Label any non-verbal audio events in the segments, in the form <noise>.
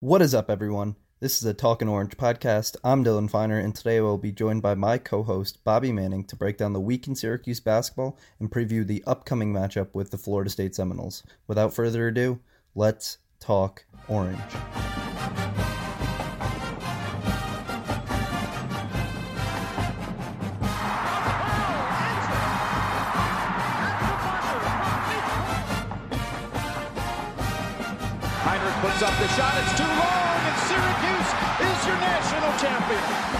What is up, everyone? This is a Talking Orange podcast. I'm Dylan Finer, and today I will be joined by my co host, Bobby Manning, to break down the week in Syracuse basketball and preview the upcoming matchup with the Florida State Seminoles. Without further ado, let's talk Orange. Puts up the shot. It's too long, and Syracuse is your national champion.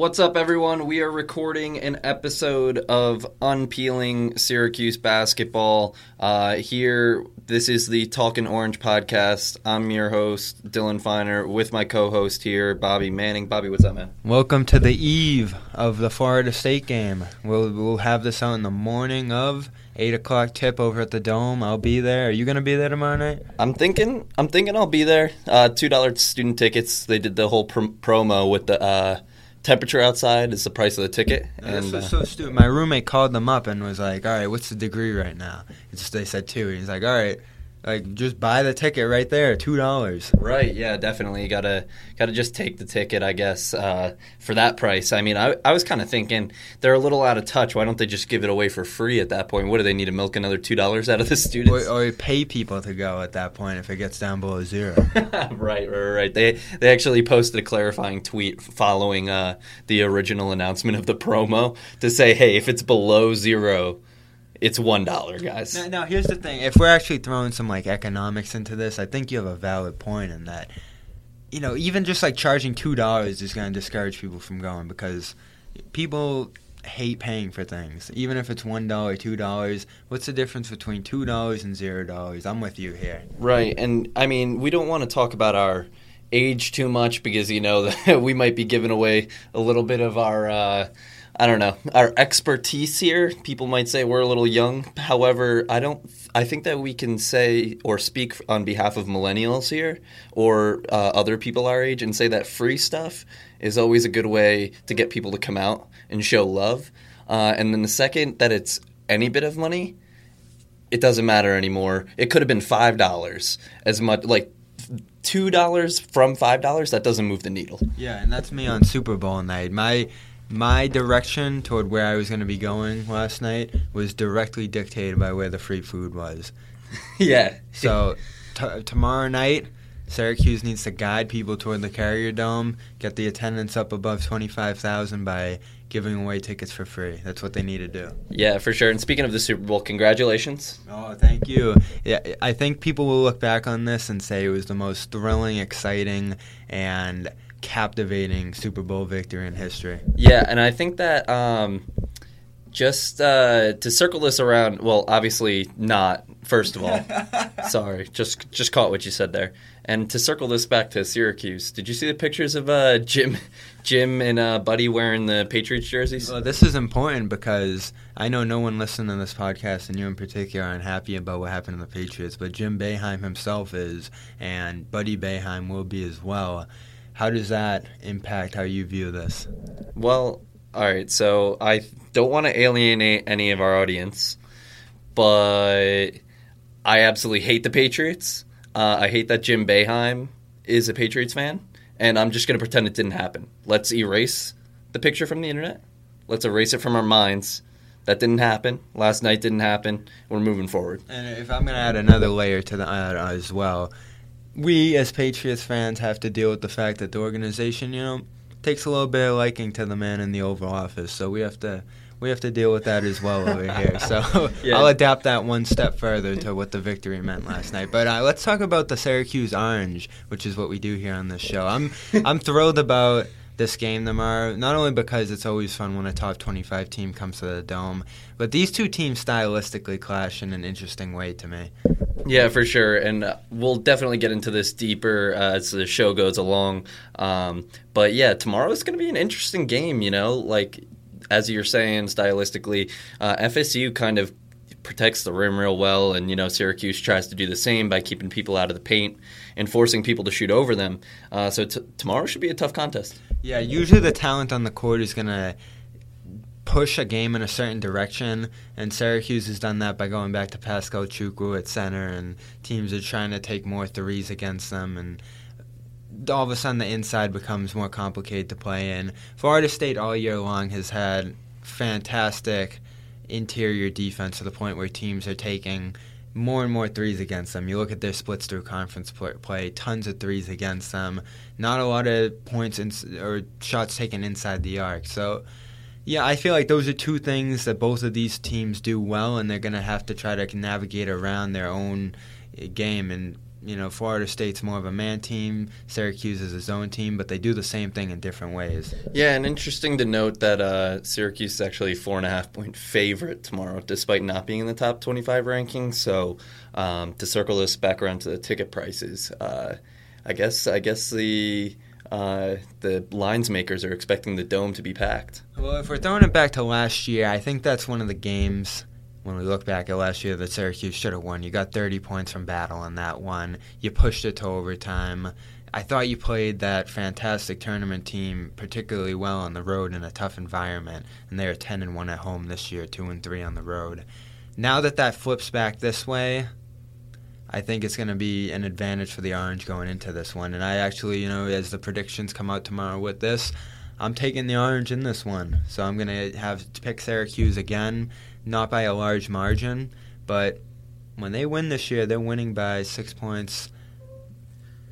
What's up, everyone? We are recording an episode of Unpeeling Syracuse Basketball. Uh, here, this is the Talking Orange podcast. I'm your host, Dylan Finer, with my co host here, Bobby Manning. Bobby, what's up, man? Welcome to the eve of the Florida State game. We'll we'll have this out in the morning of eight o'clock tip over at the dome. I'll be there. Are you gonna be there tomorrow night? I'm thinking, I'm thinking I'll be there. Uh, Two dollar student tickets. They did the whole pr- promo with the uh, temperature outside is the price of the ticket. this And was uh, so stupid. My roommate called them up and was like, "All right, what's the degree right now?" It's they said two. and He's like, "All right, like just buy the ticket right there, two dollars." Right, yeah, definitely. You gotta gotta just take the ticket, I guess, uh, for that price. I mean, I, I was kind of thinking they're a little out of touch. Why don't they just give it away for free at that point? What do they need to milk another two dollars out of the students? Or, or pay people to go at that point if it gets down below zero. <laughs> right, right, right. They they actually posted a clarifying tweet following uh, the original announcement of the promo to say, hey, if it's below zero, it's one dollar, guys. Now, now, here's the thing: if we're actually throwing some like economics into this, I think you have a valid point in that. You know, even just like charging two dollars is going to discourage people from going because people hate paying for things. Even if it's one dollar, two dollars, what's the difference between two dollars and zero dollars? I'm with you here. Right, and I mean, we don't want to talk about our age too much because you know that <laughs> we might be giving away a little bit of our. Uh, I don't know our expertise here. People might say we're a little young. However, I don't. I think that we can say or speak on behalf of millennials here or uh, other people our age and say that free stuff is always a good way to get people to come out and show love. Uh, and then the second that it's any bit of money, it doesn't matter anymore. It could have been five dollars as much like two dollars from five dollars. That doesn't move the needle. Yeah, and that's me on Super Bowl night. My my direction toward where I was going to be going last night was directly dictated by where the free food was. <laughs> yeah. So t- tomorrow night, Syracuse needs to guide people toward the Carrier Dome, get the attendance up above twenty five thousand by giving away tickets for free. That's what they need to do. Yeah, for sure. And speaking of the Super Bowl, congratulations. Oh, thank you. Yeah, I think people will look back on this and say it was the most thrilling, exciting, and captivating Super Bowl victory in history. Yeah, and I think that um, just uh, to circle this around. Well, obviously not. First of all, <laughs> sorry, just just caught what you said there. And to circle this back to Syracuse, did you see the pictures of uh, Jim, Jim and uh, Buddy wearing the Patriots jerseys? Well, this is important because I know no one listening to this podcast, and you in particular, are unhappy about what happened to the Patriots, but Jim Boeheim himself is, and Buddy Boeheim will be as well. How does that impact how you view this? Well, all right. So I don't want to alienate any of our audience, but I absolutely hate the Patriots. Uh, I hate that Jim Boeheim is a Patriots fan, and I'm just going to pretend it didn't happen. Let's erase the picture from the internet. Let's erase it from our minds. That didn't happen. Last night didn't happen. We're moving forward. And if I'm going to add another layer to that uh, as well, we as Patriots fans have to deal with the fact that the organization, you know, takes a little bit of liking to the man in the Oval Office. So we have to we have to deal with that as well over <laughs> here. So <laughs> Yeah. I'll adapt that one step further to what the victory meant last night. But uh, let's talk about the Syracuse Orange, which is what we do here on this show. I'm <laughs> I'm thrilled about this game tomorrow. Not only because it's always fun when a top 25 team comes to the dome, but these two teams stylistically clash in an interesting way to me. Yeah, for sure, and uh, we'll definitely get into this deeper uh, as the show goes along. Um, but yeah, tomorrow is going to be an interesting game. You know, like as you're saying, stylistically, uh, FSU kind of protects the rim real well, and you know Syracuse tries to do the same by keeping people out of the paint and forcing people to shoot over them. Uh, so t- tomorrow should be a tough contest. Yeah, usually the talent on the court is going to push a game in a certain direction, and Syracuse has done that by going back to Paschal Chukwu at center, and teams are trying to take more threes against them, and all of a sudden the inside becomes more complicated to play in. Florida State all year long has had fantastic interior defense to the point where teams are taking more and more threes against them. You look at their splits through conference play, tons of threes against them. Not a lot of points in, or shots taken inside the arc. So, yeah, I feel like those are two things that both of these teams do well, and they're going to have to try to navigate around their own eh, game. And you know, Florida State's more of a man team, Syracuse is a zone team, but they do the same thing in different ways. Yeah, and interesting to note that uh, Syracuse is actually a four and a half point favorite tomorrow, despite not being in the top 25 rankings. So um, to circle this back around to the ticket prices, uh, I guess I guess the uh, the lines makers are expecting the dome to be packed. Well, if we're throwing it back to last year, I think that's one of the games when we look back at last year that Syracuse should have won. You got 30 points from Battle in that one. You pushed it to overtime. I thought you played that fantastic tournament team particularly well on the road in a tough environment, and they are 10 and 1 at home this year, 2 and 3 on the road. Now that that flips back this way, I think it's going to be an advantage for the Orange going into this one. And I actually, you know, as the predictions come out tomorrow with this, I'm taking the Orange in this one. So I'm going to have to pick Syracuse again not by a large margin, but when they win this year, they're winning by six points,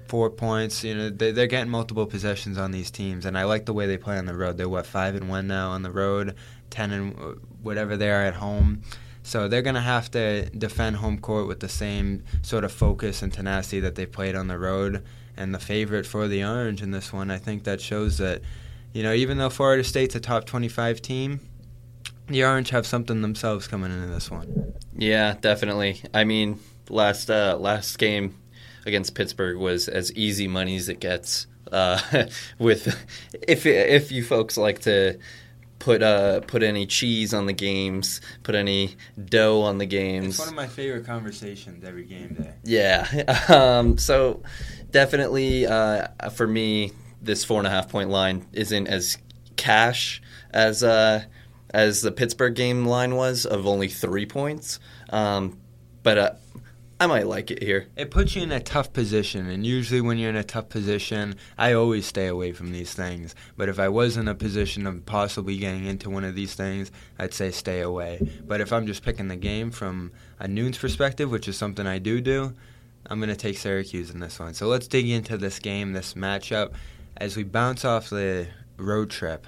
four points. You know, they, they're getting multiple possessions on these teams, and I like the way they play on the road. They're what five and one now on the road, ten and uh, whatever they are at home. So they're going to have to defend home court with the same sort of focus and tenacity that they played on the road. And the favorite for the Orange in this one, I think that shows that, you know, even though Florida State's a top 25 team, the Orange have something themselves coming into this one. Yeah, definitely. I mean, last uh, last game against Pittsburgh was as easy money as it gets. Uh, <laughs> with if if you folks like to put uh put any cheese on the games, put any dough on the games. It's one of my favorite conversations every game day. Yeah. <laughs> Um, so definitely uh, for me, this four and a half point line isn't as cash as uh, as the Pittsburgh game line was of only three points. Um, but uh, I might like it here. It puts you in a tough position, and usually when you're in a tough position, I always stay away from these things. But if I was in a position of possibly getting into one of these things, I'd say stay away. But if I'm just picking the game from a noons perspective, which is something I do do, I'm going to take Syracuse in this one. So let's dig into this game, this matchup, as we bounce off the road trip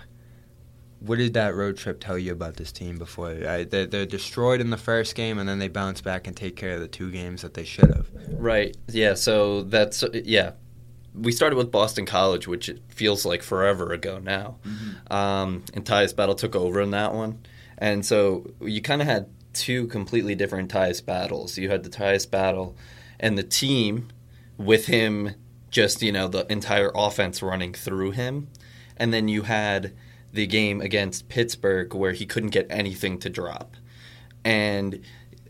what did that road trip tell you about this team before? I, they're, they're, destroyed in the first game, and then they bounce back and take care of the two games that they should have. Right. Yeah. So that's yeah. We started with Boston College, which it feels like forever ago now, mm-hmm. um, and Tyus Battle took over in that one, and so you kind of had two completely different Tyus Battles. You had the Tyus Battle, and the team with him, just you know the entire offense running through him, and then you had the game against Pittsburgh where he couldn't get anything to drop. And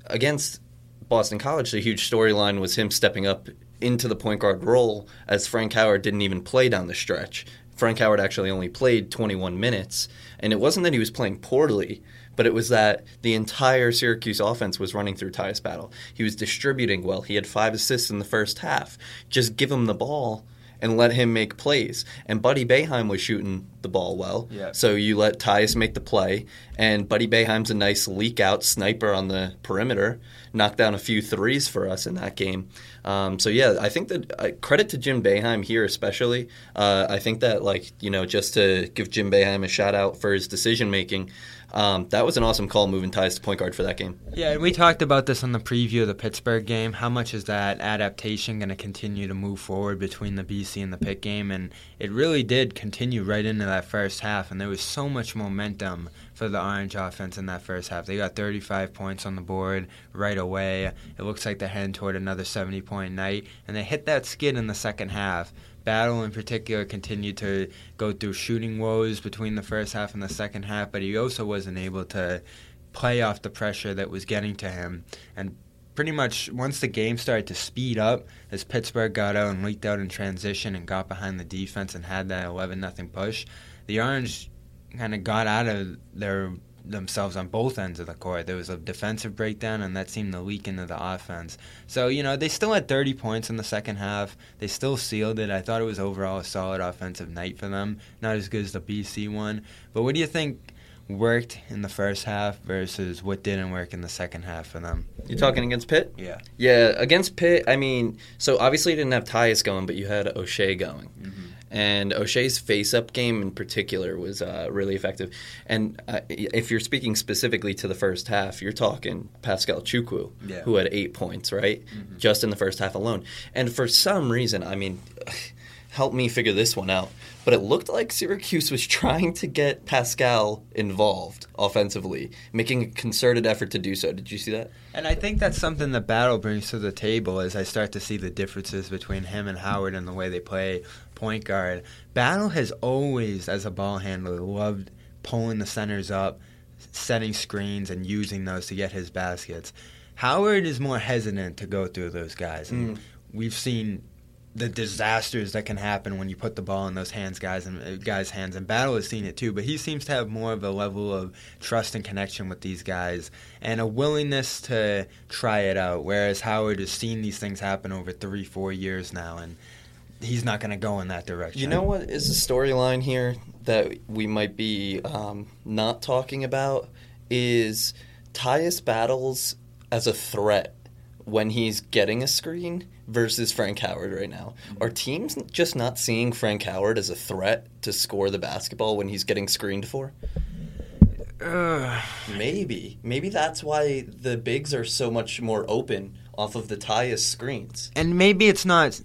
against Boston College, the huge storyline was him stepping up into the point guard role as Frank Howard didn't even play down the stretch. Frank Howard actually only played 21 minutes, and it wasn't that he was playing poorly, but it was that the entire Syracuse offense was running through Tyus Battle. He was distributing well. He had five assists in the first half. Just give him the ball and let him make plays. And Buddy Boeheim was shooting the ball well. Yeah. So you let Tyus make the play, and Buddy Boeheim's a nice leak out sniper on the perimeter, knocked down a few threes for us in that game. Um, so yeah, I think that uh, credit to Jim Boeheim here especially. Uh, I think that like you know just to give Jim Boeheim a shout out for his decision making. Um, that was an awesome call moving Tyus to point guard for that game. Yeah, and we talked about this on the preview of the Pittsburgh game. How much is that adaptation going to continue to move forward between the BC and the Pitt game? And it really did continue right into that first half, and there was so much momentum for the Orange offense in that first half. They got 35 points on the board right away. It looks like they're heading toward another 70 point night, and they hit that skid in the second half. Battle in particular continued to go through shooting woes between the first half and the second half, but he also wasn't able to play off the pressure that was getting to him. And pretty much once the game started to speed up, as Pittsburgh got out and leaked out in transition and got behind the defense and had that 11 nothing push, the Orange kind of got out of their themselves on both ends of the court. There was a defensive breakdown, and that seemed to leak into the offense. So, you know, they still had 30 points in the second half. They still sealed it. I thought it was overall a solid offensive night for them. Not as good as the BC one. But what do you think worked in the first half versus what didn't work in the second half for them? You're talking against Pitt? Yeah. Yeah, against Pitt, I mean, so obviously you didn't have Tyus going, but you had Oshae going. Mm-hmm. And Oshae's face up game in particular was uh, really effective. And uh, if you're speaking specifically to the first half, you're talking Paschal Chukwu, Yeah. who had eight points, right? Just in the first half alone. And for some reason, I mean, <sighs> help me figure this one out. But it looked like Syracuse was trying to get Paschal involved offensively, making a concerted effort to do so. Did you see that? And I think that's something that Battle brings to the table as I start to see the differences between him and Howard and the way they play point guard. Battle has always, as a ball handler, loved pulling the centers up, setting screens, and using those to get his baskets. Howard is more hesitant to go through those guys. And we've seen the disasters that can happen when you put the ball in those hands guys and uh, guys hands and Battle has seen it too but he seems to have more of a level of trust and connection with these guys and a willingness to try it out whereas Howard has seen these things happen over three four years now and he's not going to go in that direction You know what is a storyline here that we might be um, not talking about is Tyus Battle's as a threat when he's getting a screen versus Frank Howard right now. Are teams just not seeing Frank Howard as a threat to score the basketball when he's getting screened for? Ugh. Maybe. Maybe that's why the bigs are so much more open off of the Tyus screens. and maybe it's not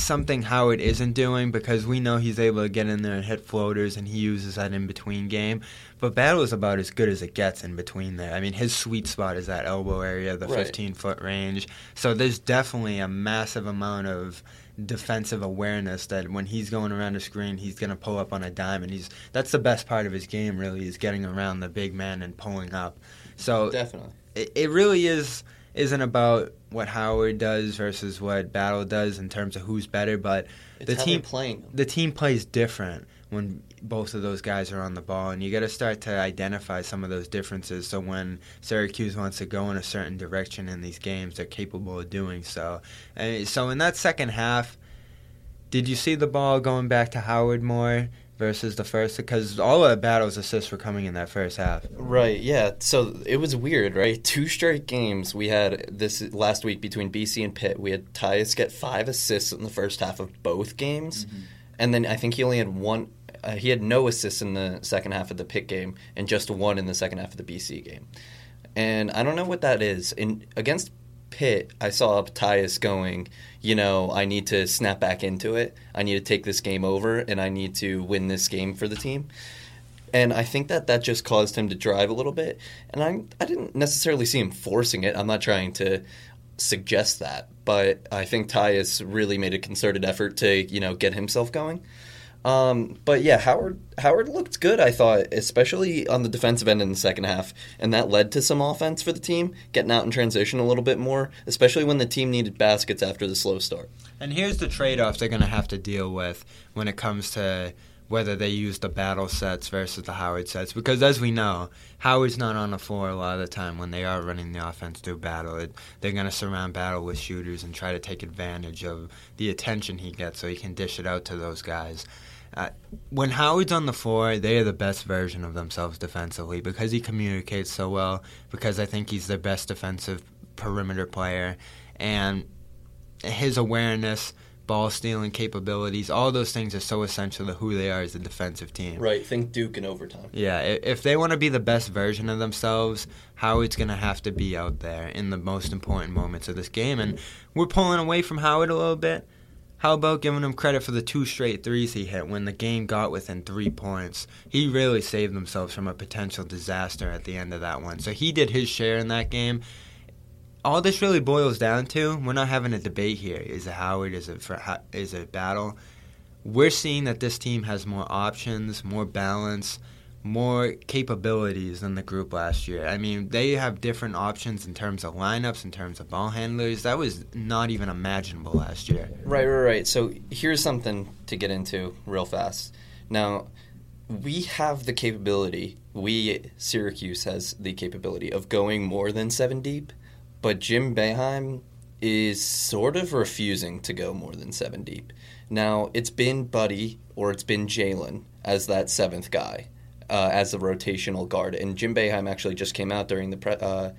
something Howard isn't doing because we know he's able to get in there and hit floaters and he uses that in between game. But Battle is about as good as it gets in between there. I mean, his sweet spot is that elbow area, the Right. 15 foot range. So there's definitely a massive amount of defensive awareness that when he's going around a screen, he's going to pull up on a dime, and he's that's the best part of his game. Really, is getting around the big man and pulling up. So Definitely. it, it really is isn't about what Howard does versus what Battle does in terms of who's better, but It's the team playing. the team plays different when both of those guys are on the ball, and you got to start to identify some of those differences. So when Syracuse wants to go in a certain direction in these games, they're capable of doing so. And so in that second half, did you see the ball going back to Howard more versus the first? Because all of Battle's assists were coming in that first half. Right, yeah. So it was weird, right? Two straight games we had this last week between BC and Pitt. We had Tyus get five assists in the first half of both games, and then I think he only had one. Uh, he had no assists in the second half of the Pitt game, and just one in the second half of the BC game. And I don't know what that is. In against Pitt, I saw Tyus going, you know, I need to snap back into it. I need to take this game over, and I need to win this game for the team. And I think that that just caused him to drive a little bit. And I, I didn't necessarily see him forcing it. I'm not trying to suggest that, but I think Tyus really made a concerted effort to, you know, get himself going. Um, but yeah, Howard Howard looked good. I thought, especially on the defensive end in the second half, and that led to some offense for the team, getting out in transition a little bit more, especially when the team needed baskets after the slow start. And here's the trade off they're going to have to deal with when it comes to whether they use the Battle sets versus the Howard sets. Because as we know, Howard's not on the floor a lot of the time when they are running the offense through Battle. It, they're going to surround Battle with shooters and try to take advantage of the attention he gets so he can dish it out to those guys. Uh, when Howard's on the floor, they are the best version of themselves defensively because he communicates so well, because I think he's their best defensive perimeter player. And his awareness ball stealing capabilities. All those things are so essential to who they are as a defensive team. Right. Think Duke in overtime. Yeah, if they want to be the best version of themselves, Howard's going to have to be out there in the most important moments of this game. And we're pulling away from Howard a little bit. How about giving him credit for the two straight threes he hit when the game got within three points? He really saved themselves from a potential disaster at the end of that one. So he did his share in that game. All this really boils down to we're not having a debate here. Is it Howard? Is it for, is it Battle? We're seeing that this team has more options, more balance, more capabilities than the group last year. I mean, they have different options in terms of lineups, in terms of ball handlers. That was not even imaginable last year. Right, right, right. So here's something to get into real fast. Now, we have the capability, we, Syracuse, has the capability of going more than seven deep, but Jim Boeheim is sort of refusing to go more than seven deep. Now, it's been Buddy or it's been Jalen as that seventh guy, uh, as the rotational guard. And Jim Boeheim actually just came out during the pre- uh,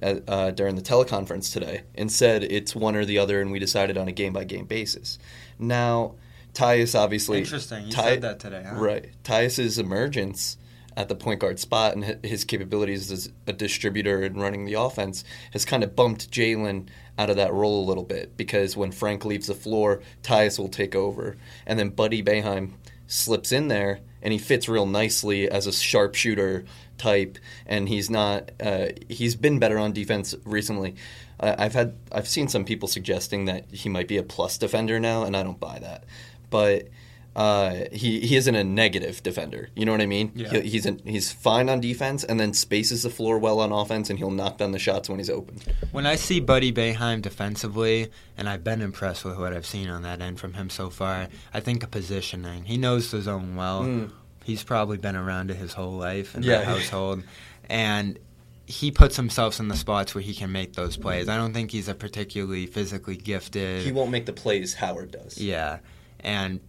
uh, uh, during the teleconference today and said it's one or the other, and we decided on a game by game basis. Now, Tyus obviously Interesting. You Ty- said that today, huh? right? Tyus's emergence at the point guard spot and his capabilities as a distributor and running the offense has kind of bumped Jalen out of that role a little bit because when Frank leaves the floor, Tyus will take over, and then Buddy Boeheim slips in there and he fits real nicely as a sharpshooter type, and he's not. Uh, he's been better on defense recently. Uh, I've had I've seen some people suggesting that he might be a plus defender now, and I don't buy that. But uh, he he isn't a negative defender. You know what I mean? Yeah. He, he's an, he's fine on defense, and then spaces the floor well on offense, and he'll knock down the shots when he's open. When I see Buddy Boeheim defensively, and I've been impressed with what I've seen on that end from him so far, I think of positioning. He knows the zone well. Mm. He's probably been around it his whole life in Yeah. that <laughs> household. And he puts himself in the spots where he can make those plays. I don't think he's a particularly physically gifted. He won't make the plays Howard does. Yeah, and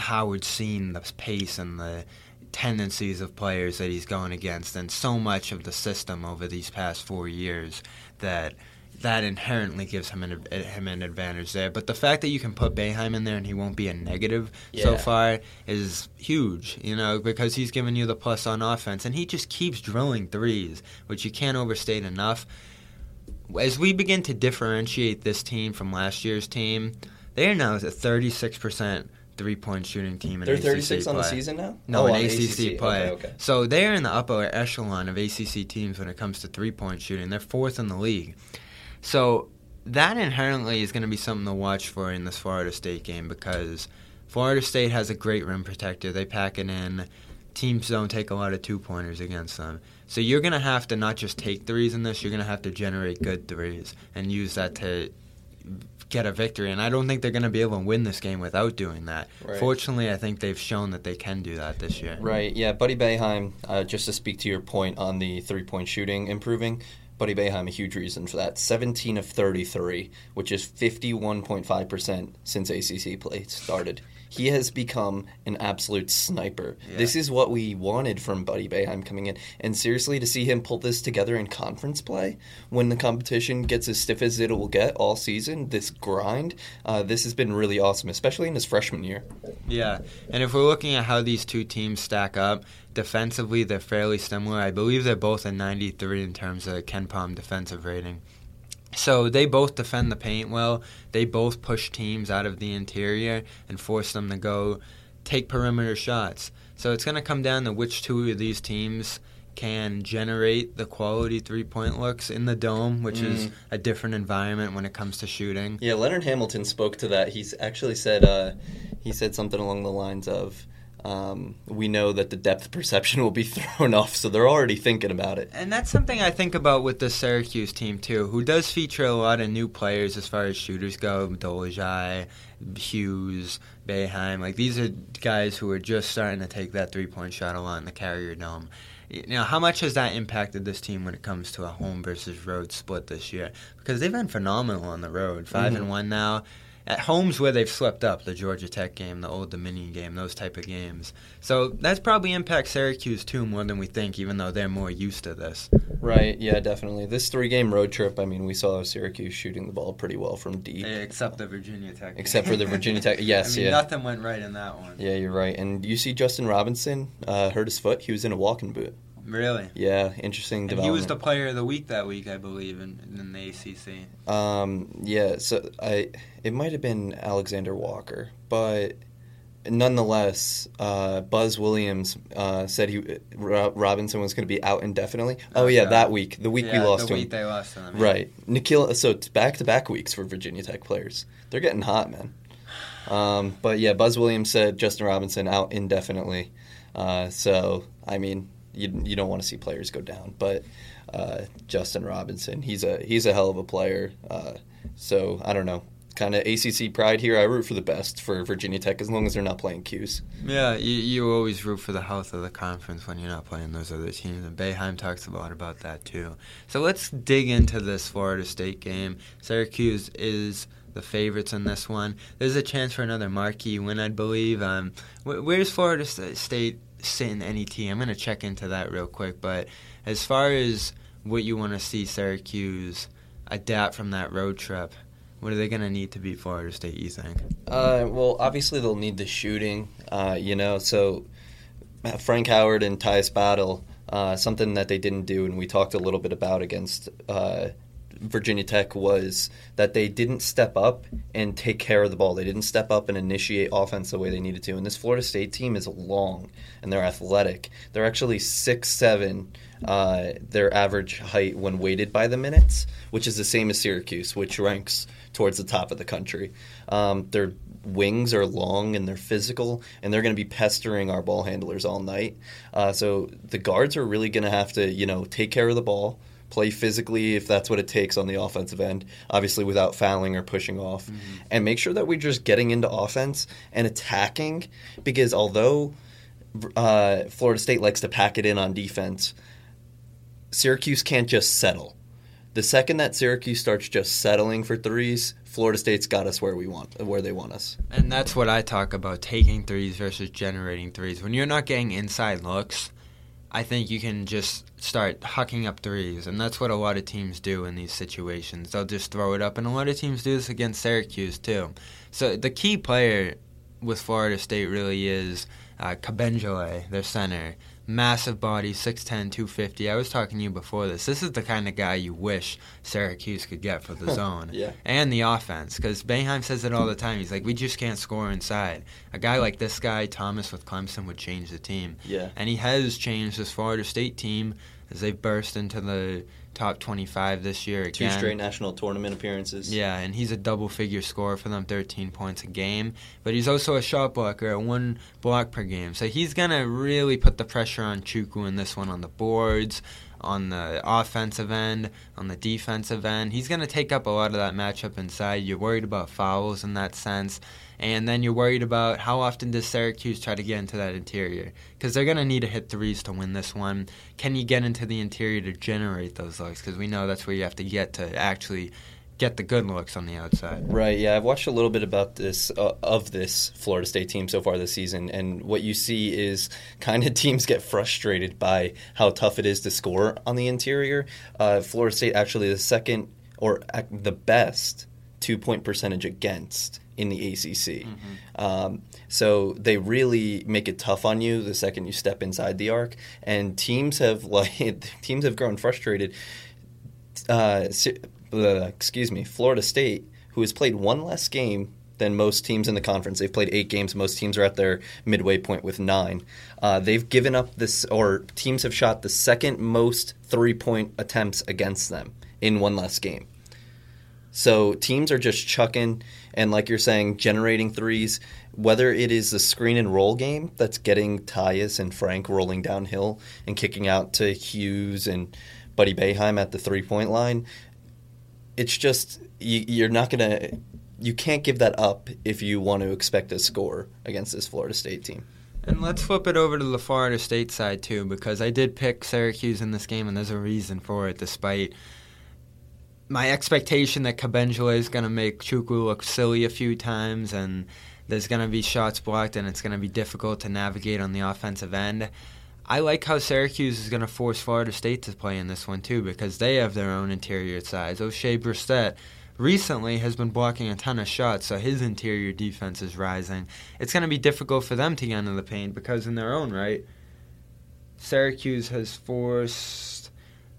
Howard's seen the pace and the tendencies of players that he's going against, and so much of the system over these past four years that that inherently gives him an him an advantage there. But the fact that you can put Boeheim in there and he won't be a negative so far is huge, you know, because he's giving you the plus on offense, and he just keeps drilling threes, which you can't overstate enough. As we begin to differentiate this team from last year's team, they are now at 36% three point shooting team in They're ACC 36 on the season now. No, oh, in on ACC, play. Okay, okay. So they're in the upper echelon of ACC teams when it comes to three point shooting. They're fourth in the league. So that inherently is going to be something to watch for in this Florida State game because Florida State has a great rim protector. They pack it in. Teams don't take a lot of two pointers against them. So you're going to have to not just take threes in this, you're going to have to generate good threes and use that to get a victory. And I don't think they're going to be able to win this game without doing that. Right. Fortunately, I think they've shown that they can do that this year. Right, yeah. Buddy Boeheim, uh, just to speak to your point on the three point shooting improving, Buddy Boeheim, a huge reason for that. 17 of 33, which is 51.5% since ACC play started. He has become an absolute sniper. Yeah. This is what we wanted from Buddy Boeheim coming in. And seriously, to see him pull this together in conference play when the competition gets as stiff as it will get all season, this grind, uh, this has been really awesome, especially in his freshman year. Yeah, and if we're looking at how these two teams stack up defensively, they're fairly similar. I believe they're both a 93 in terms of KenPom defensive rating. So they both defend the paint well. They both push teams out of the interior and force them to go take perimeter shots. So it's going to come down to which two of these teams can generate the quality three point looks in the dome, which is Mm. a different environment when it comes to shooting. Yeah, Leonard Hamilton spoke to that. He's actually said uh, he said something along the lines of, um, "We know that the depth perception will be <laughs> thrown off, so they're already thinking about it." And that's something I think about with the Syracuse team too, who does feature a lot of new players as far as shooters go. Dolajai, Hughes, Boeheim. Like these are guys who are just starting to take that three point shot a lot in the Carrier Dome. You know, how much has that impacted this team when it comes to a home versus road split this year? Because they've been phenomenal on the road, 5 Mhm. and one now. At homes where they've swept up, the Georgia Tech game, the Old Dominion game, those type of games. So that's probably impacts Syracuse too more than we think, even though they're more used to this. Right, yeah, definitely. This three game road trip, I mean, we saw Syracuse shooting the ball pretty well from deep. Except the Virginia Tech. game. Except for the Virginia Tech. <laughs> Yes, I mean, yeah. nothing went right in that one. Yeah, you're right. And you see Justin Robinson uh, hurt his foot. He was in a walking boot. Really. Yeah, interesting And he was the player of the week that week, I believe, in, in the ACC. Um, yeah, so I it might have been Alexander Walker, but nonetheless, uh, Buzz Williams uh, said he Ro- Robinson was going to be out indefinitely. Oh, Oh, yeah, God. that week, the week we Yeah, lost the to week him. they lost to them. yeah. Right, Nickeil. So it's back to back weeks for Virginia Tech players. They're getting hot, man. Um, but yeah, Buzz Williams said Justin Robinson out indefinitely. Uh, so I mean, you you don't want to see players go down, but uh, Justin Robinson, he's a he's a hell of a player. Uh, so I don't know, kind of ACC pride here. I root for the best for Virginia Tech as long as they're not playing 'Cuse. Yeah, you, you always root for the health of the conference when you're not playing those other teams, and Boeheim talks a lot about that too. So let's dig into this Florida State game. Syracuse is the favorites in this one. There's a chance for another marquee win, I believe. Um, wh- where's Florida Sta- State sitting NET? I'm going to check into that real quick. But as far as what you want to see Syracuse adapt from that road trip, what are they going to need to beat Florida State, you think? Uh, well, obviously they'll need the shooting, uh, you know. So uh, Frank Howard and Tyus Battle, uh, something that they didn't do, and we talked a little bit about against uh, Virginia Tech was that they didn't step up and take care of the ball. They didn't step up and initiate offense the way they needed to. And this Florida State team is long and they're athletic. They're actually six seven. Uh, their average height when weighted by the minutes, which is the same as Syracuse, which ranks towards the top of the country. Um, their wings are long and they're physical, and they're going to be pestering our ball handlers all night. Uh, so the guards are really going to have to, you know, take care of the ball, play physically if that's what it takes on the offensive end, obviously without fouling or pushing off, and make sure that we're just getting into offense and attacking. Because although uh, Florida State likes to pack it in on defense, Syracuse can't just settle. The second that Syracuse starts just settling for threes, Florida State's got us where we want, where they want us. And that's what I talk about taking threes versus generating threes. When you're not getting inside looks, I think you can just start hucking up threes. And that's what a lot of teams do in these situations. They'll just throw it up. And a lot of teams do this against Syracuse, too. So the key player with Florida State really is uh, their center. Massive body, 6'10", 250. I was talking to you before this. This is the kind of guy you wish Syracuse could get for the zone Yeah. and the offense. Because Boeheim says it all the time. He's like, we just can't score inside. A guy like this guy, Thomas with Clemson, would change the team. Yeah. And he has changed this Florida State team as they've burst into the top 25 this year Two straight national tournament appearances. Yeah, and he's a double figure scorer for them, 13 points a game. But he's also a shot blocker at one block per game. So he's going to really put the pressure on Chukwu in this one on the boards, on the offensive end, on the defensive end. He's going to take up a lot of that matchup inside. You're worried about fouls in that sense. And then you're worried about how often does Syracuse try to get into that interior? Because they're going to need to hit threes to win this one. Can you get into the interior to generate those looks? Because we know that's where you have to get to actually get the good looks on the outside. Right. Yeah, I've watched a little bit about this uh, of this Florida State team so far this season, and what you see is kind of <laughs> teams get frustrated by how tough it is to score on the interior. Uh, Florida State actually the second or the best two point percentage against in the ACC. Um, so they really make it tough on you the second you step inside the arc, and teams have <laughs> like teams have grown frustrated. Uh, Uh, excuse me, Florida State, who has played one less game than most teams in the conference. They've played eight games. Most teams are at their midway point with nine. Uh, they've given up this, or teams have shot the second most three point attempts against them in one less game. So teams are just chucking and, like you're saying, generating threes. Whether it is the screen and roll game that's getting Tyus and Frank rolling downhill and kicking out to Hughes and Buddy Boeheim at the three point line, it's just you, you're not gonna, you can't give that up if you want to expect a score against this Florida State team. And let's flip it over to the Florida State side too, because I did pick Syracuse in this game, and there's a reason for it, despite my expectation that Kabengele is going to make Chukwu look silly a few times, and there's going to be shots blocked, and it's going to be difficult to navigate on the offensive end. I like how Syracuse is going to force Florida State to play in this one too, because they have their own interior size. Oshae Brissett recently has been blocking a ton of shots, so his interior defense is rising. It's going to be difficult for them to get into the paint because, in their own right, Syracuse has forced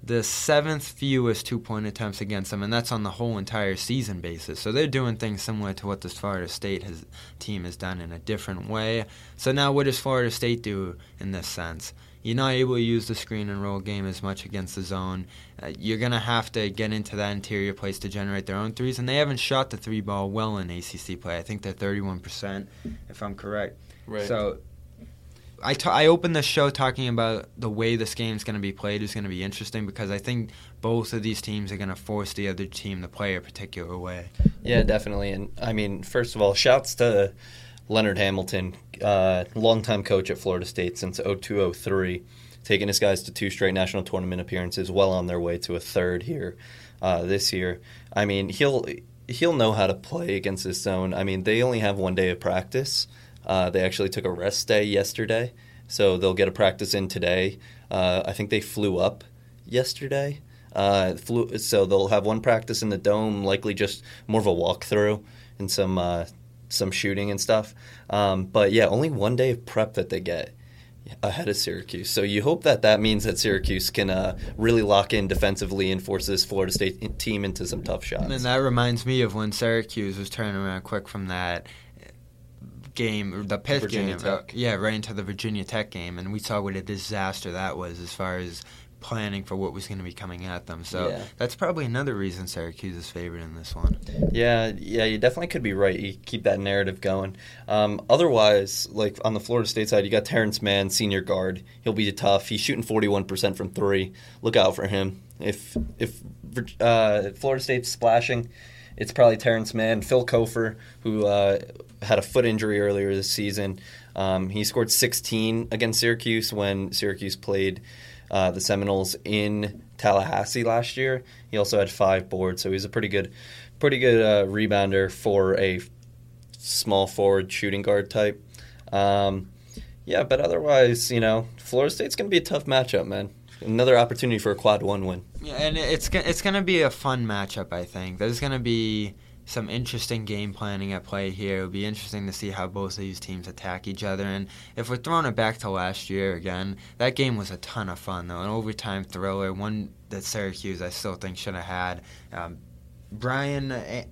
the seventh fewest two point attempts against them, and that's on the whole entire season basis. So they're doing things similar to what the Florida State has, team has done in a different way. So now, what does Florida State do in this sense? You're not able to use the screen and roll game as much against the zone. Uh, you're going to have to get into that interior place to generate their own threes, and they haven't shot the three ball well in ACC play. I think they're 31%, if I'm correct. Right. So I, I opened the show talking about the way this game is going to be played is going to be interesting because I think both of these teams are going to force the other team to play a particular way. Yeah, definitely. And I mean, first of all, shouts to Leonard Hamilton, uh, longtime coach at Florida State since 0203, taking his guys to two straight national tournament appearances, well on their way to a third here uh, this year. I mean, he'll he'll know how to play against this zone. I mean, they only have one day of practice. Uh, they actually took a rest day yesterday, so they'll get a practice in today. Uh, I think they flew up yesterday. Uh, flew, so they'll have one practice in the dome, likely just more of a walkthrough and some uh, some shooting and stuff. Um, but yeah, only one day of prep that they get ahead of Syracuse. So you hope that that means that Syracuse can uh, really lock in defensively and force this Florida State team into some tough shots. And that reminds me of when Syracuse was turning around quick from that game, the Pitt Virginia game, Tech. yeah, right into the Virginia Tech game, and we saw what a disaster that was as far as planning for what was going to be coming at them. So Yeah. that's probably another reason Syracuse is favored in this one. Yeah, yeah, you definitely could be right. You keep that narrative going. Um, otherwise, like on the Florida State side, you got Terrence Mann, senior guard. He'll be tough. He's shooting forty one percent from three. Look out for him. If if uh, Florida State's splashing, it's probably Terrence Mann. Phil Cofer, who uh, had a foot injury earlier this season, um, he scored sixteen against Syracuse when Syracuse played. Uh, the Seminoles in Tallahassee last year. He also had five boards, so he's a pretty good, pretty good uh, rebounder for a small forward shooting guard type. Um, yeah, but otherwise, you know, Florida State's going to be a tough matchup, man. Another opportunity for a quad one win. Yeah, and it's it's going to be a fun matchup. I think there's going to be some interesting game planning at play here. It'll be interesting to see how both of these teams attack each other. And if we're throwing it back to last year again, that game was a ton of fun though, an overtime thriller, one that Syracuse I still think should have had. Um, Brian A-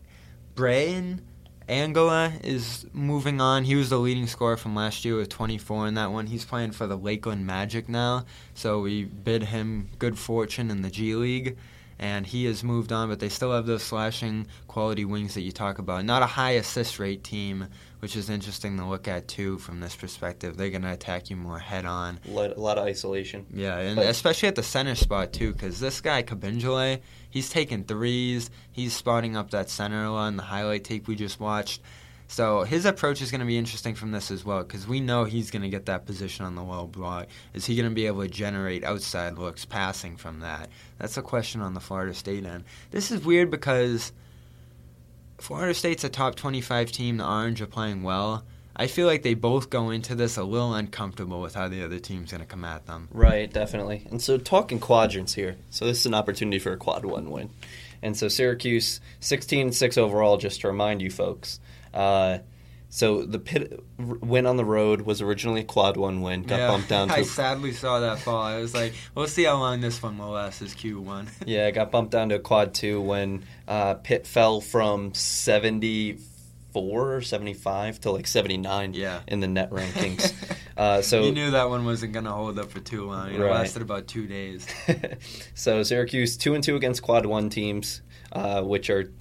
Braian Angola is moving on. He was the leading scorer from last year with 24 in that one. He's playing for the Lakeland Magic now, so we bid him good fortune in the G League. And he has moved on, but they still have those slashing quality wings that you talk about. Not a high assist rate team, which is interesting to look at too from this perspective. They're going to attack you more head on. A lot, of isolation. Yeah, and But- especially at the center spot too, because this guy Kabengele, he's taking threes. He's spotting up that center a lot in the highlight tape we just watched. So his approach is going to be interesting from this as well, because we know he's going to get that position on the low block. Is he going to be able to generate outside looks passing from that? That's a question on the Florida State end. This is weird because Florida State's a top 25 team. The Orange are playing well. I feel like they both go into this a little uncomfortable with how the other team's going to come at them. Right, definitely. And so talking quadrants here. So this is an opportunity for a quad one win. And so Syracuse 16 6 overall, just to remind you folks. Uh, so the Pitt went on the road was originally a quad one win, got bumped down <laughs> to I sadly saw that fall. I was like, we'll see how long this one will last as Q1. <laughs> Yeah, it got bumped down to a quad two when uh, Pitt fell from 74 or 75 to like 79 Yeah. in the NET rankings. <laughs> uh, so you knew that one wasn't going to hold up for too long. It Right. lasted about two days. so Syracuse two and two against quad one teams, uh, which are,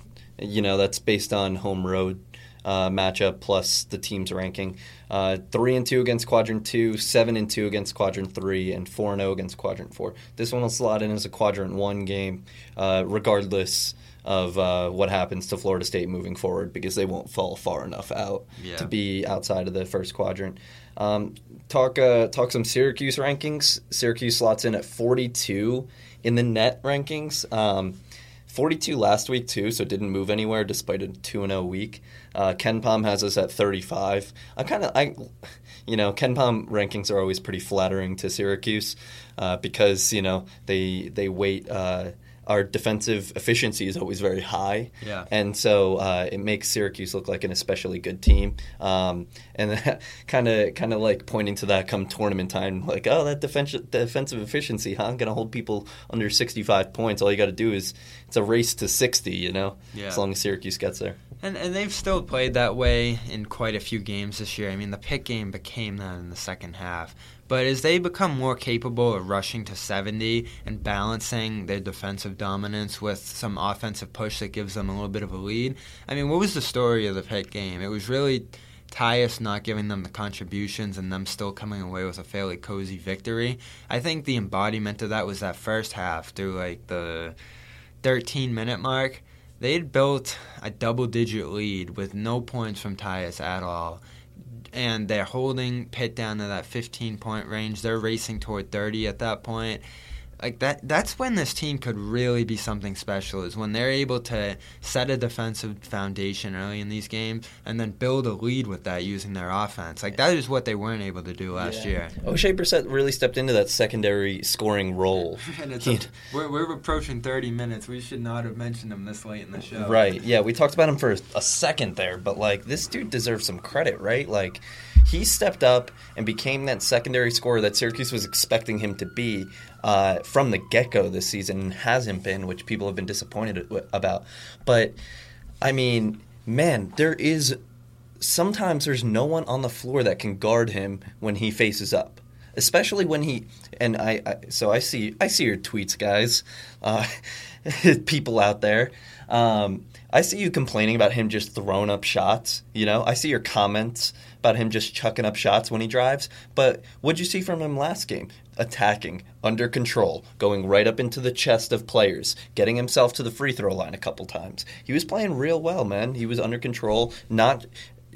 you know, that's based on home road uh, matchup plus the team's ranking. Uh, three and two against quadrant two, seven and two against quadrant three, and four and zero against quadrant four. This one will slot in as a quadrant one game, uh, regardless of uh, what happens to Florida State moving forward, because they won't fall far enough out Yeah. to be outside of the first quadrant. Um, talk uh, talk some Syracuse rankings. Syracuse slots in at 42 in the NET rankings. Um, 42 last week too, so didn't move anywhere despite a two and zero week. Uh, KenPom has us at 35. I kind of I, you know, KenPom rankings are always pretty flattering to Syracuse uh, because you know they they weight. Uh, our defensive efficiency is always very high. Yeah. And so uh, it makes Syracuse look like an especially good team. Um, and kind of kind of like pointing to that come tournament time, like, oh, that defensive defensive efficiency, huh? I'm going to hold people under 65 points. All you got to do is it's a race to 60, you know, Yeah. as long as Syracuse gets there. And and they've still played that way in quite a few games this year. I mean, the Pitt game became that in the second half. But as they become more capable of rushing to 70 and balancing their defensive dominance with some offensive push that gives them a little bit of a lead, I mean, what was the story of the Pitt game? It was really Tyus not giving them the contributions and them still coming away with a fairly cozy victory. I think the embodiment of that was that first half through like the 13 minute mark. They'd built a double digit lead with no points from Tyus at all. And they're holding Pitt down to that 15 point range. They're racing toward 30 at that point. Like that that's when this team could really be something special is when they're able to set a defensive foundation early in these games and then build a lead with that using their offense. Like that is what they weren't able to do last year. Oshae Brissett really stepped into that secondary scoring role. <laughs> And it's a, we're, we're approaching 30 minutes. We should not have mentioned him this late in the show. Right. Yeah, we talked about him for a second there, but like this dude deserves some credit, right? Like he stepped up and became that secondary scorer that Syracuse was expecting him to be uh, from the get go this season hasn't been, which people have been disappointed about. But I mean, man, there is sometimes there's no one on the floor that can guard him when he faces up. Especially when he and I, I so I see I see your tweets guys uh, <laughs> people out there. Um, I see you complaining about him just throwing up shots you know? I see your comments about him just chucking up shots when he drives. But what'd you see from him last game attacking under control going right up into the chest of players getting himself to the free throw line a couple times he was playing real well man he was under control not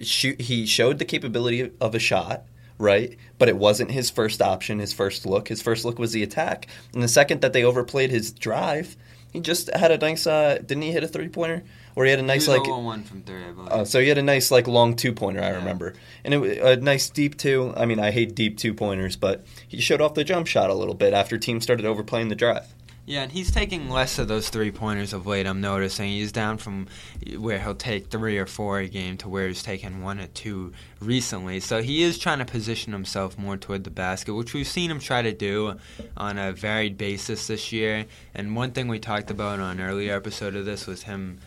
shoot he showed the capability of a shot right? But it wasn't his first option, his first look. His first look was the attack. And the second that they overplayed his drive, he just had a nice. Uh, didn't he hit a three Or he had a nice like. 0-1 from three, I believe. Uh, so he had a nice like long two pointer, I Yeah. remember, and it was a nice deep two. I mean, I hate deep two pointers, but he showed off the jump shot a little bit after teams started overplaying the drive. Yeah, and he's taking less of those three pointers of late. I'm noticing he's down from where he'll take three or four a game to where he's taken one or two recently. So he is trying to position himself more toward the basket, which we've seen him try to do on a varied basis this year. And one thing we talked about on an earlier episode of this was him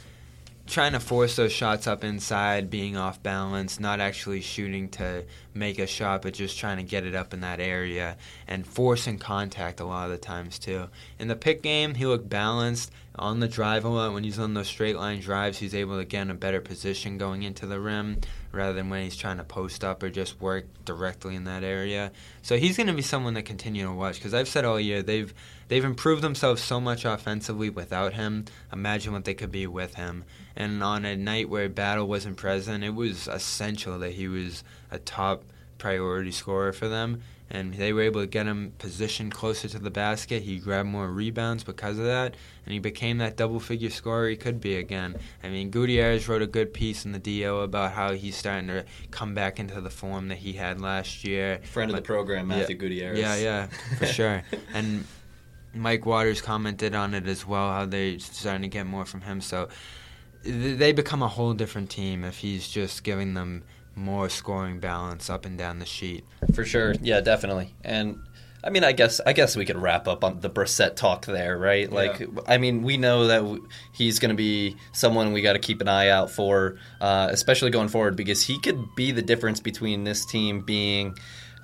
trying to force those shots up inside, being off balance, not actually shooting to make a shot, but just trying to get it up in that area and forcing contact a lot of the times too. In the Pitt game, he looked balanced on the drive a lot. When he's on those straight line drives, he's able to get in a better position going into the rim rather than when he's trying to post up or just work directly in that area. So he's going to be someone to continue to watch because I've said all year they've they've improved themselves so much offensively without him. Imagine what they could be with him. And on a night where Battle wasn't present, it was essential that he was a top priority scorer for them. And they were able to get him positioned closer to the basket. He grabbed more rebounds because of that, and he became that double figure scorer he could be again. I mean, Gutierrez wrote a good piece in the DO about how he's starting to come back into the form that he had last year. Friend of the But- program, yeah, Matthew Gutierrez. Yeah, yeah, for <laughs> sure. And Mike Waters commented on it as well, how they're starting to get more from him. So they become a whole different team if he's just giving them more scoring balance up and down the sheet. For sure, yeah, definitely. And I mean, I guess I guess we could wrap up on the Brissett talk there, right? Like, I mean, we know that w- he's going to be someone we got to keep an eye out for, uh, especially going forward, because he could be the difference between this team being.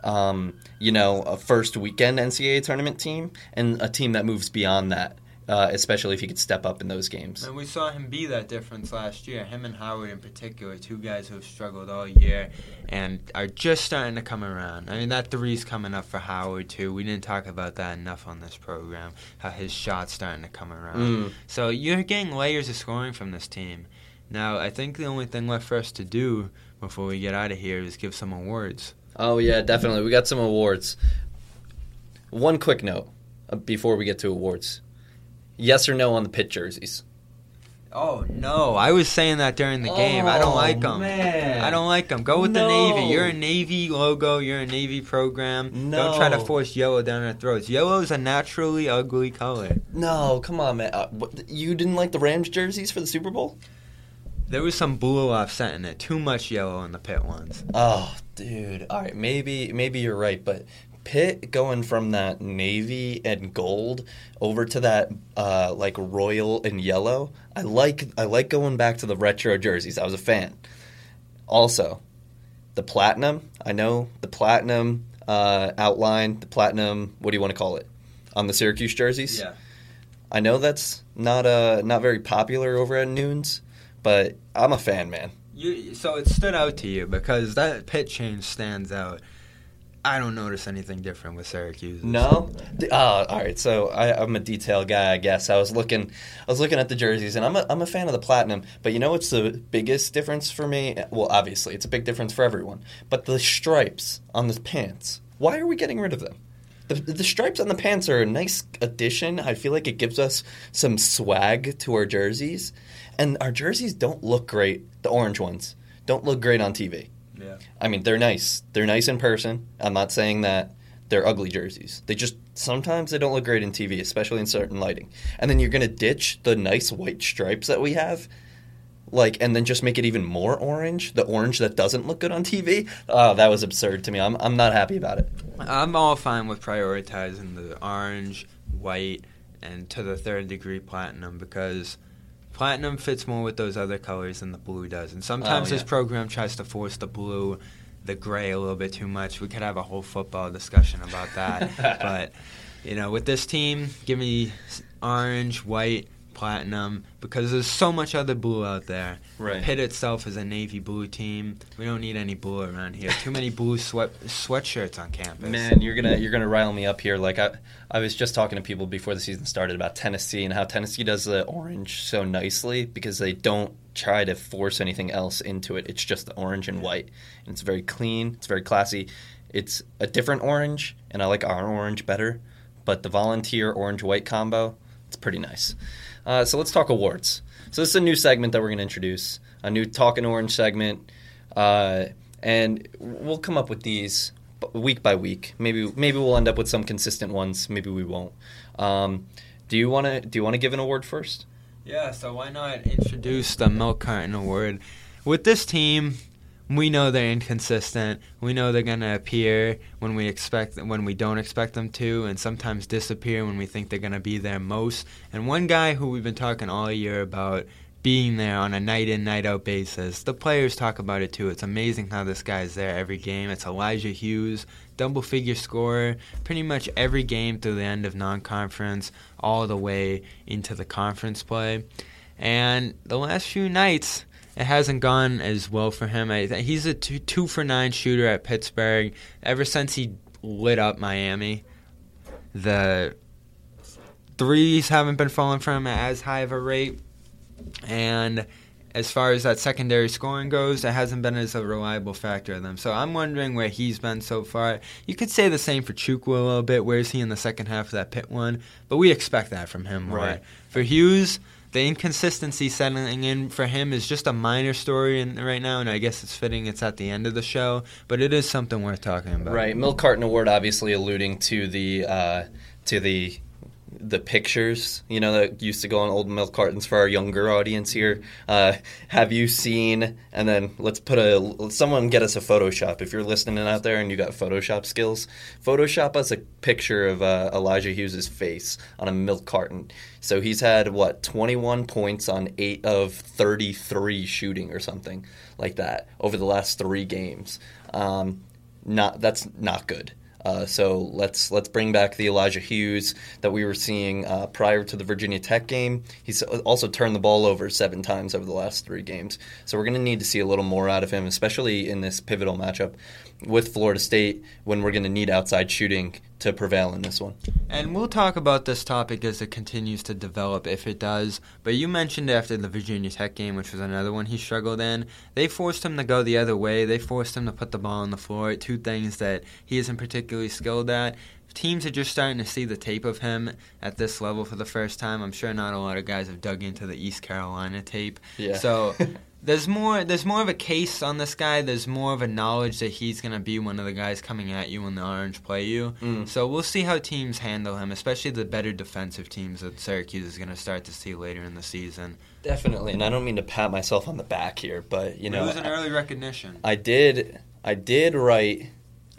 Um, you know, a first weekend NCAA tournament team and a team that moves beyond that, uh, especially if he could step up in those games. And we saw him be that difference last year. Him and Howard in particular, two guys who have struggled all year and are just starting to come around. I mean, that three's coming up for Howard too. We didn't talk about that enough on this program. How his shot's starting to come around. Mm. So you're getting layers of scoring from this team. Now, I think the only thing left for us to do before we get out of here is give some awards. Oh yeah, definitely. We got some awards. One quick note uh, before we get to awards. Yes or no on the Pitt jerseys? Oh no! I was saying that during the game. I don't Oh, like them. man. I don't like them. Go with the navy. You're a navy logo. You're a navy program. Don't try to force yellow down our throats. Yellow is a naturally ugly color. No, come on, man. Uh, what, you didn't like the Rams jerseys for the Super Bowl? There was some blue offset in it. Too much yellow in the Pitt ones. Oh, dude. All right, maybe maybe you're right, but Pitt going from that navy and gold over to that uh, like royal and yellow. I like I like going back to the retro jerseys. I was a fan. Also, the platinum. I know the platinum uh, outline, the platinum. What do you want to call it? On the Syracuse jerseys. Yeah. I know that's not uh not very popular over at Nunes, but I'm a fan, man. You, so it stood out to you because that Pitt change stands out. I don't notice anything different with Syracuse. No. Uh, all right. So I, I'm a detail guy, I guess. I was looking, I was looking at the jerseys, and I'm a, I'm a fan of the platinum. But you know what's the biggest difference for me? Well, obviously, it's a big difference for everyone. But the stripes on the pants. Why are we getting rid of them? The, the stripes on the pants are a nice addition. I feel like it gives us some swag to our jerseys, and our jerseys don't look great. The orange ones don't look great on TV. Yeah. I mean, they're nice. They're nice in person. I'm not saying that they're ugly jerseys. They just sometimes they don't look great in TV, especially in certain lighting. And then you're gonna ditch the nice white stripes that we have, like, and then just make it even more orange. The orange that doesn't look good on TV. Oh, ah, that was absurd to me. I'm I'm not happy about it. I'm all fine with prioritizing the orange, white, and to the third degree platinum because platinum fits more with those other colors than the blue does. And oh, sometimes Oh, this program tries to force the blue, the gray a little bit too much. We could have a whole football discussion about that. <laughs> but, you know, with this team, give me orange, white, platinum because there's so much other blue out there. Right. Pitt itself is a navy blue team. We don't need any blue around here. Too many blue sweat sweatshirts on campus. Man, you're gonna you're gonna rile me up here. Like I I was just talking to people before the season started about Tennessee and how Tennessee does the orange so nicely because they don't try to force anything else into it. It's just the orange and white, and it's very clean. It's very classy. It's a different orange, and I like our orange better. But the volunteer orange white combo, it's pretty nice. Uh, so let's talk awards. So this is a new segment that we're gonna introduce, a new talking orange segment. Uh, and we'll come up with these week by week. Maybe maybe we'll end up with some consistent ones. Maybe we won't. Um, do you want to do you want to give an award first? Yeah, so why not introduce the milk carton award? With this team, we know they're inconsistent. We know they're gonna appear when we expect when we don't expect them to, and sometimes disappear when we think they're gonna be there most. And one guy who we've been talking all year about being there on a night in, night out basis. The players talk about it too. It's amazing how this guy's there every game. It's Elijah Hughes, double figure scorer, pretty much every game through the end of non conference, all the way into the conference play. And the last few nights, it hasn't gone as well for him. I, he's a two, two for nine shooter at Pittsburgh. Ever since he lit up Miami, the threes haven't been falling for him at as high of a rate. And as far as that secondary scoring goes, it hasn't been as a reliable factor of them. So I'm wondering where he's been so far. You could say the same for Chukwu a little bit. Where's he in the second half of that Pitt one? But we expect that from him more. Right. For Hughes, the inconsistency settling in for him is just a minor story in, right now, and I guess it's fitting it's at the end of the show, but it is something worth talking about. Right, milk carton award, obviously alluding to the uh, to the the pictures, you know, that used to go on old milk cartons for our younger audience here. Uh, have you seen? And then let's put a someone get us a Photoshop. If you're listening out there and you got Photoshop skills, Photoshop us a picture of uh, Elijah Hughes's face on a milk carton. So he's had what 21 points on eight of 33 shooting or something like that over the last three games. Um, not that's not good. Uh, so let's let's bring back the Elijah Hughes that we were seeing uh, prior to the Virginia Tech game. He's also turned the ball over seven times over the last three games. So we're going to need to see a little more out of him, especially in this pivotal matchup with Florida State when we're going to need outside shooting to prevail in this one. And we'll talk about this topic as it continues to develop, if it does. But you mentioned after the Virginia Tech game, which was another one he struggled in, they forced him to go the other way. They forced him to put the ball on the floor. Two things that he isn't particularly skilled at. Teams are just starting to see the tape of him at this level for the first time. I'm sure not a lot of guys have dug into the East Carolina tape. Yeah. So <laughs> there's more there's more of a case on this guy. There's more of a knowledge that he's gonna be one of the guys coming at you when the Orange play you. Mm. So we'll see how teams handle him, especially the better defensive teams that Syracuse is gonna start to see later in the season. Definitely, and I don't mean to pat myself on the back here, but you know, losing early recognition. I did I did write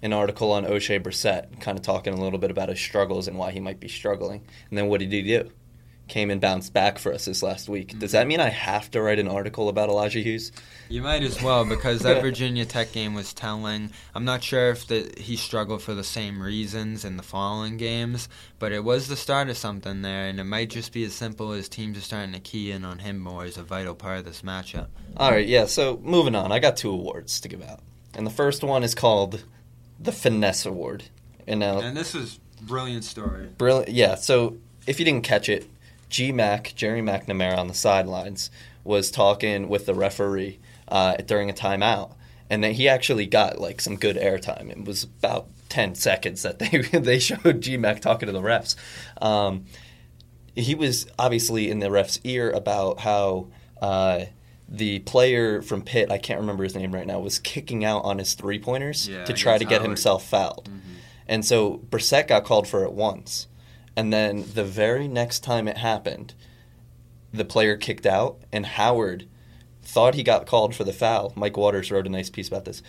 an article on Oshae Brissett, kind of talking a little bit about his struggles and why he might be struggling. And then what did he do? Came and bounced back for us this last week. Does that mean I have to write an article about Elijah Hughes? You might as well because that <laughs> Virginia Tech game was telling. I'm not sure if the, he struggled for the same reasons in the following games, but it was the start of something there, and it might just be as simple as teams are starting to key in on him more as a vital part of this matchup. All right, yeah. So moving on, I got two awards to give out, and the first one is called the Finesse Award. And now, And this is brilliant story. brilliant. Yeah. So if you didn't catch it, G Mac Jerry McNamara on the sidelines was talking with the referee uh, during a timeout, and then he actually got like some good airtime. It was about ten seconds that they <laughs> they showed G Mac talking to the refs. Um, he was obviously in the ref's ear about how uh, the player from Pitt, I can't remember his name right now, was kicking out on his three pointers Yeah, to try to get Howard. himself fouled. And so Brissett got called for it once. And then the very next time it happened, the player kicked out, and Howard thought he got called for the foul. Mike Waters wrote a nice piece about this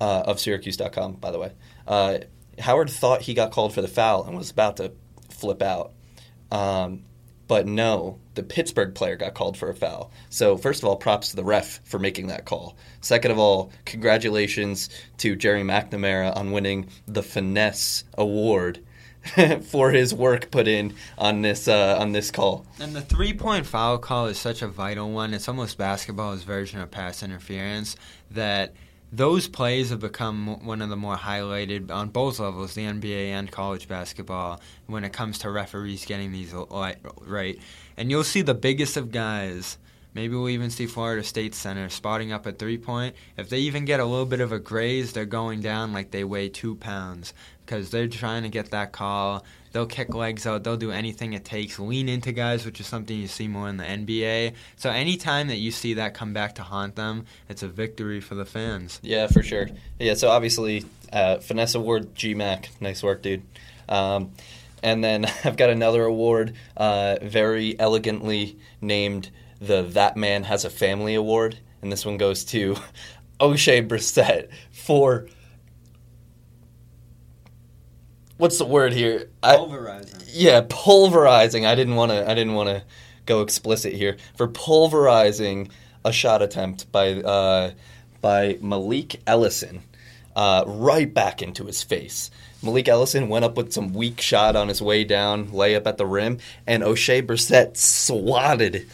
uh, of Syracuse.com, by the way. Uh, Howard thought he got called for the foul and was about to flip out. Um, but no, the Pittsburgh player got called for a foul. So, first of all, props to the ref for making that call. Second of all, congratulations to Jerry McNamara on winning the Finesse Award <laughs> for his work put in on this uh, on this call. And the three point foul call is such a vital one. It's almost basketball's version of pass interference that those plays have become one of the more highlighted on both levels, the NBA and college basketball, when it comes to referees getting these right. And you'll see the biggest of guys. Maybe we'll even see Florida State Center spotting up at three point. If they even get a little bit of a graze, they're going down like they weigh two pounds because they're trying to get that call. They'll kick legs out. They'll do anything it takes. Lean into guys, which is something you see more in the NBA. So anytime that you see that come back to haunt them, it's a victory for the fans. Yeah, for sure. Yeah, so obviously, uh, Finesse Award, GMAC. Nice work, dude. Um, and then <laughs> I've got another award, uh, very elegantly named the That Man Has a Family Award. And this one goes to <laughs> Oshae Brissett for. What's the word here? I, Pulverizing. yeah, pulverizing. I didn't want to. I didn't want to go explicit here for pulverizing a shot attempt by uh, by Malik Ellison uh, right back into his face. Malik Ellison went up with some weak shot on his way down, layup at the rim, and Oshae Brissett swatted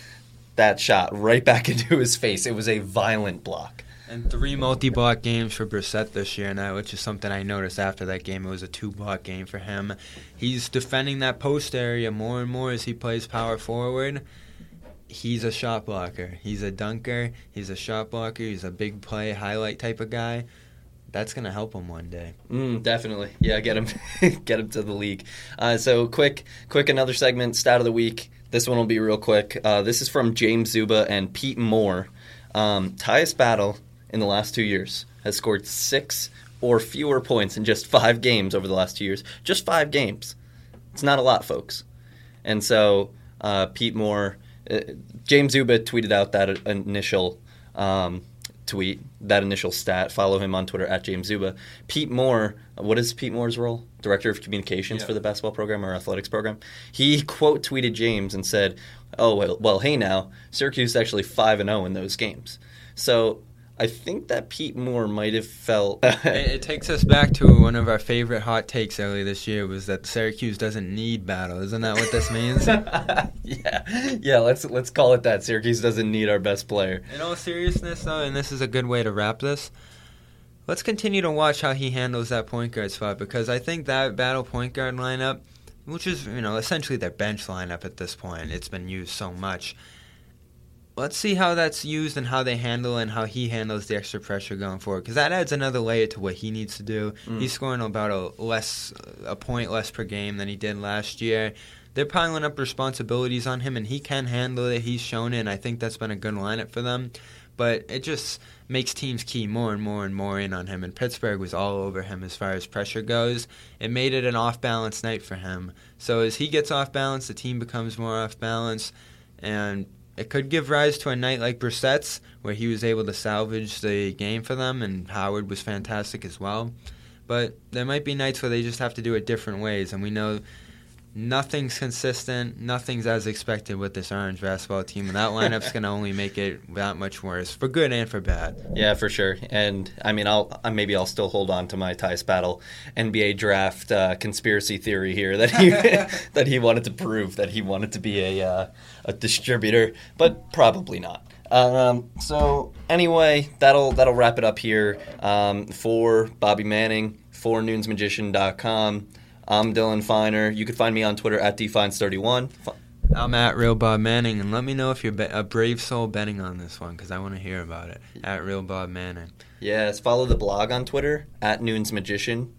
that shot right back <laughs> into his face. It was a violent block. And three multi-block games for Brissett this year now, which is something I noticed after that game. It was a two-block game for him. He's defending that post area more and more as he plays power forward. He's a shot blocker. He's a dunker. He's a shot blocker. He's a big play highlight type of guy. That's gonna help him one day. Mm, definitely, yeah. Get him, <laughs> get him to the league. Uh, so quick, quick, another segment, stat of the week. This one will be real quick. Uh, this is from James Zuba and Pete Moore. Um, Tyus Battle in the last two years has scored six or fewer points in just five games over the last two years. Just five games. It's not a lot, folks. And so uh, Pete Moore, uh, James Zuba tweeted out that initial um, tweet, that initial stat. Follow him on Twitter at James Zuba. Pete Moore, what is Pete Moore's role? Director of Communications Yeah. for the basketball program or athletics program. He quote tweeted James and said, "Oh well, well, hey now, Syracuse is actually five and zero in those games." So I think that Pete Moore might have felt. <laughs> it, it takes us back to one of our favorite hot takes earlier this year was that Syracuse doesn't need Battle. Isn't that what this means? <laughs> yeah, yeah. Let's let's call it that. Syracuse doesn't need our best player. In all seriousness, though, and this is a good way to wrap this, let's continue to watch how he handles that point guard spot because I think that Battle point guard lineup, which is you know essentially their bench lineup at this point, it's been used so much. Let's see how that's used and how they handle and how he handles the extra pressure going forward because that adds another layer to what he needs to do. Mm. He's scoring about a less a point less per game than he did last year. They're piling up responsibilities on him, and he can handle it. He's shown it, and I think that's been a good lineup for them. But it just makes teams key more and more and more in on him. And Pittsburgh was all over him as far as pressure goes. It made it an off balance night for him. So as he gets off balance, the team becomes more off balance. And it could give rise to a night like Brissett's, where he was able to salvage the game for them, and Howard was fantastic as well. But there might be nights where they just have to do it different ways, and we know nothing's consistent, nothing's as expected with this Orange basketball team, and that lineup's <laughs> going to only make it that much worse, for good and for bad. Yeah, for sure. And I mean, I'll maybe I'll still hold on to my Tyus Battle NBA draft uh, conspiracy theory here that he <laughs> <laughs> that he wanted to prove that he wanted to be a uh, a distributor, but probably not. Um, so anyway, that'll that'll wrap it up here um, for Bobby Manning for NunesMagician.com. I'm Dylan Finer. You can find me on Twitter at dfines31. I'm at Real Bob Manning, and let me know if you're a brave soul betting on this one because I want to hear about it. At Real Bob Manning. Yes, follow the blog on Twitter at Nunes Magician.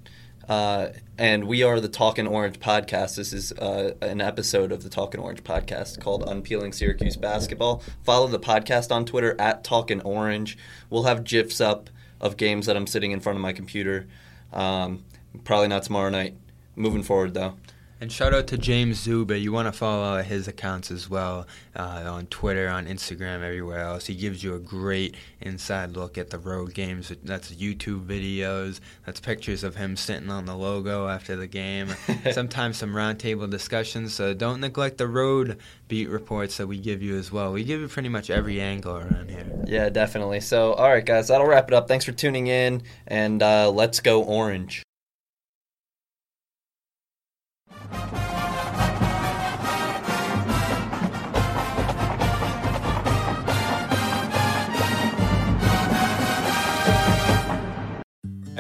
Uh, and we are the Talkin' Orange podcast. This is uh, an episode of the Talkin' Orange podcast called Unpeeling Syracuse Basketball. Follow the podcast on Twitter at Talkin' Orange. We'll have GIFs up of games that I'm sitting in front of my computer. Um, probably not tomorrow night. Moving forward, though. And shout out to James Zuba. You want to follow his accounts as well uh, on Twitter, on Instagram, everywhere else. He gives you a great inside look at the road games. That's YouTube videos. That's pictures of him sitting on the logo after the game. <laughs> Sometimes some roundtable discussions. So don't neglect the road beat reports that we give you as well. We give you pretty much every angle around here. Yeah, definitely. So, all right, guys, that'll wrap it up. Thanks for tuning in, and uh, let's go Orange.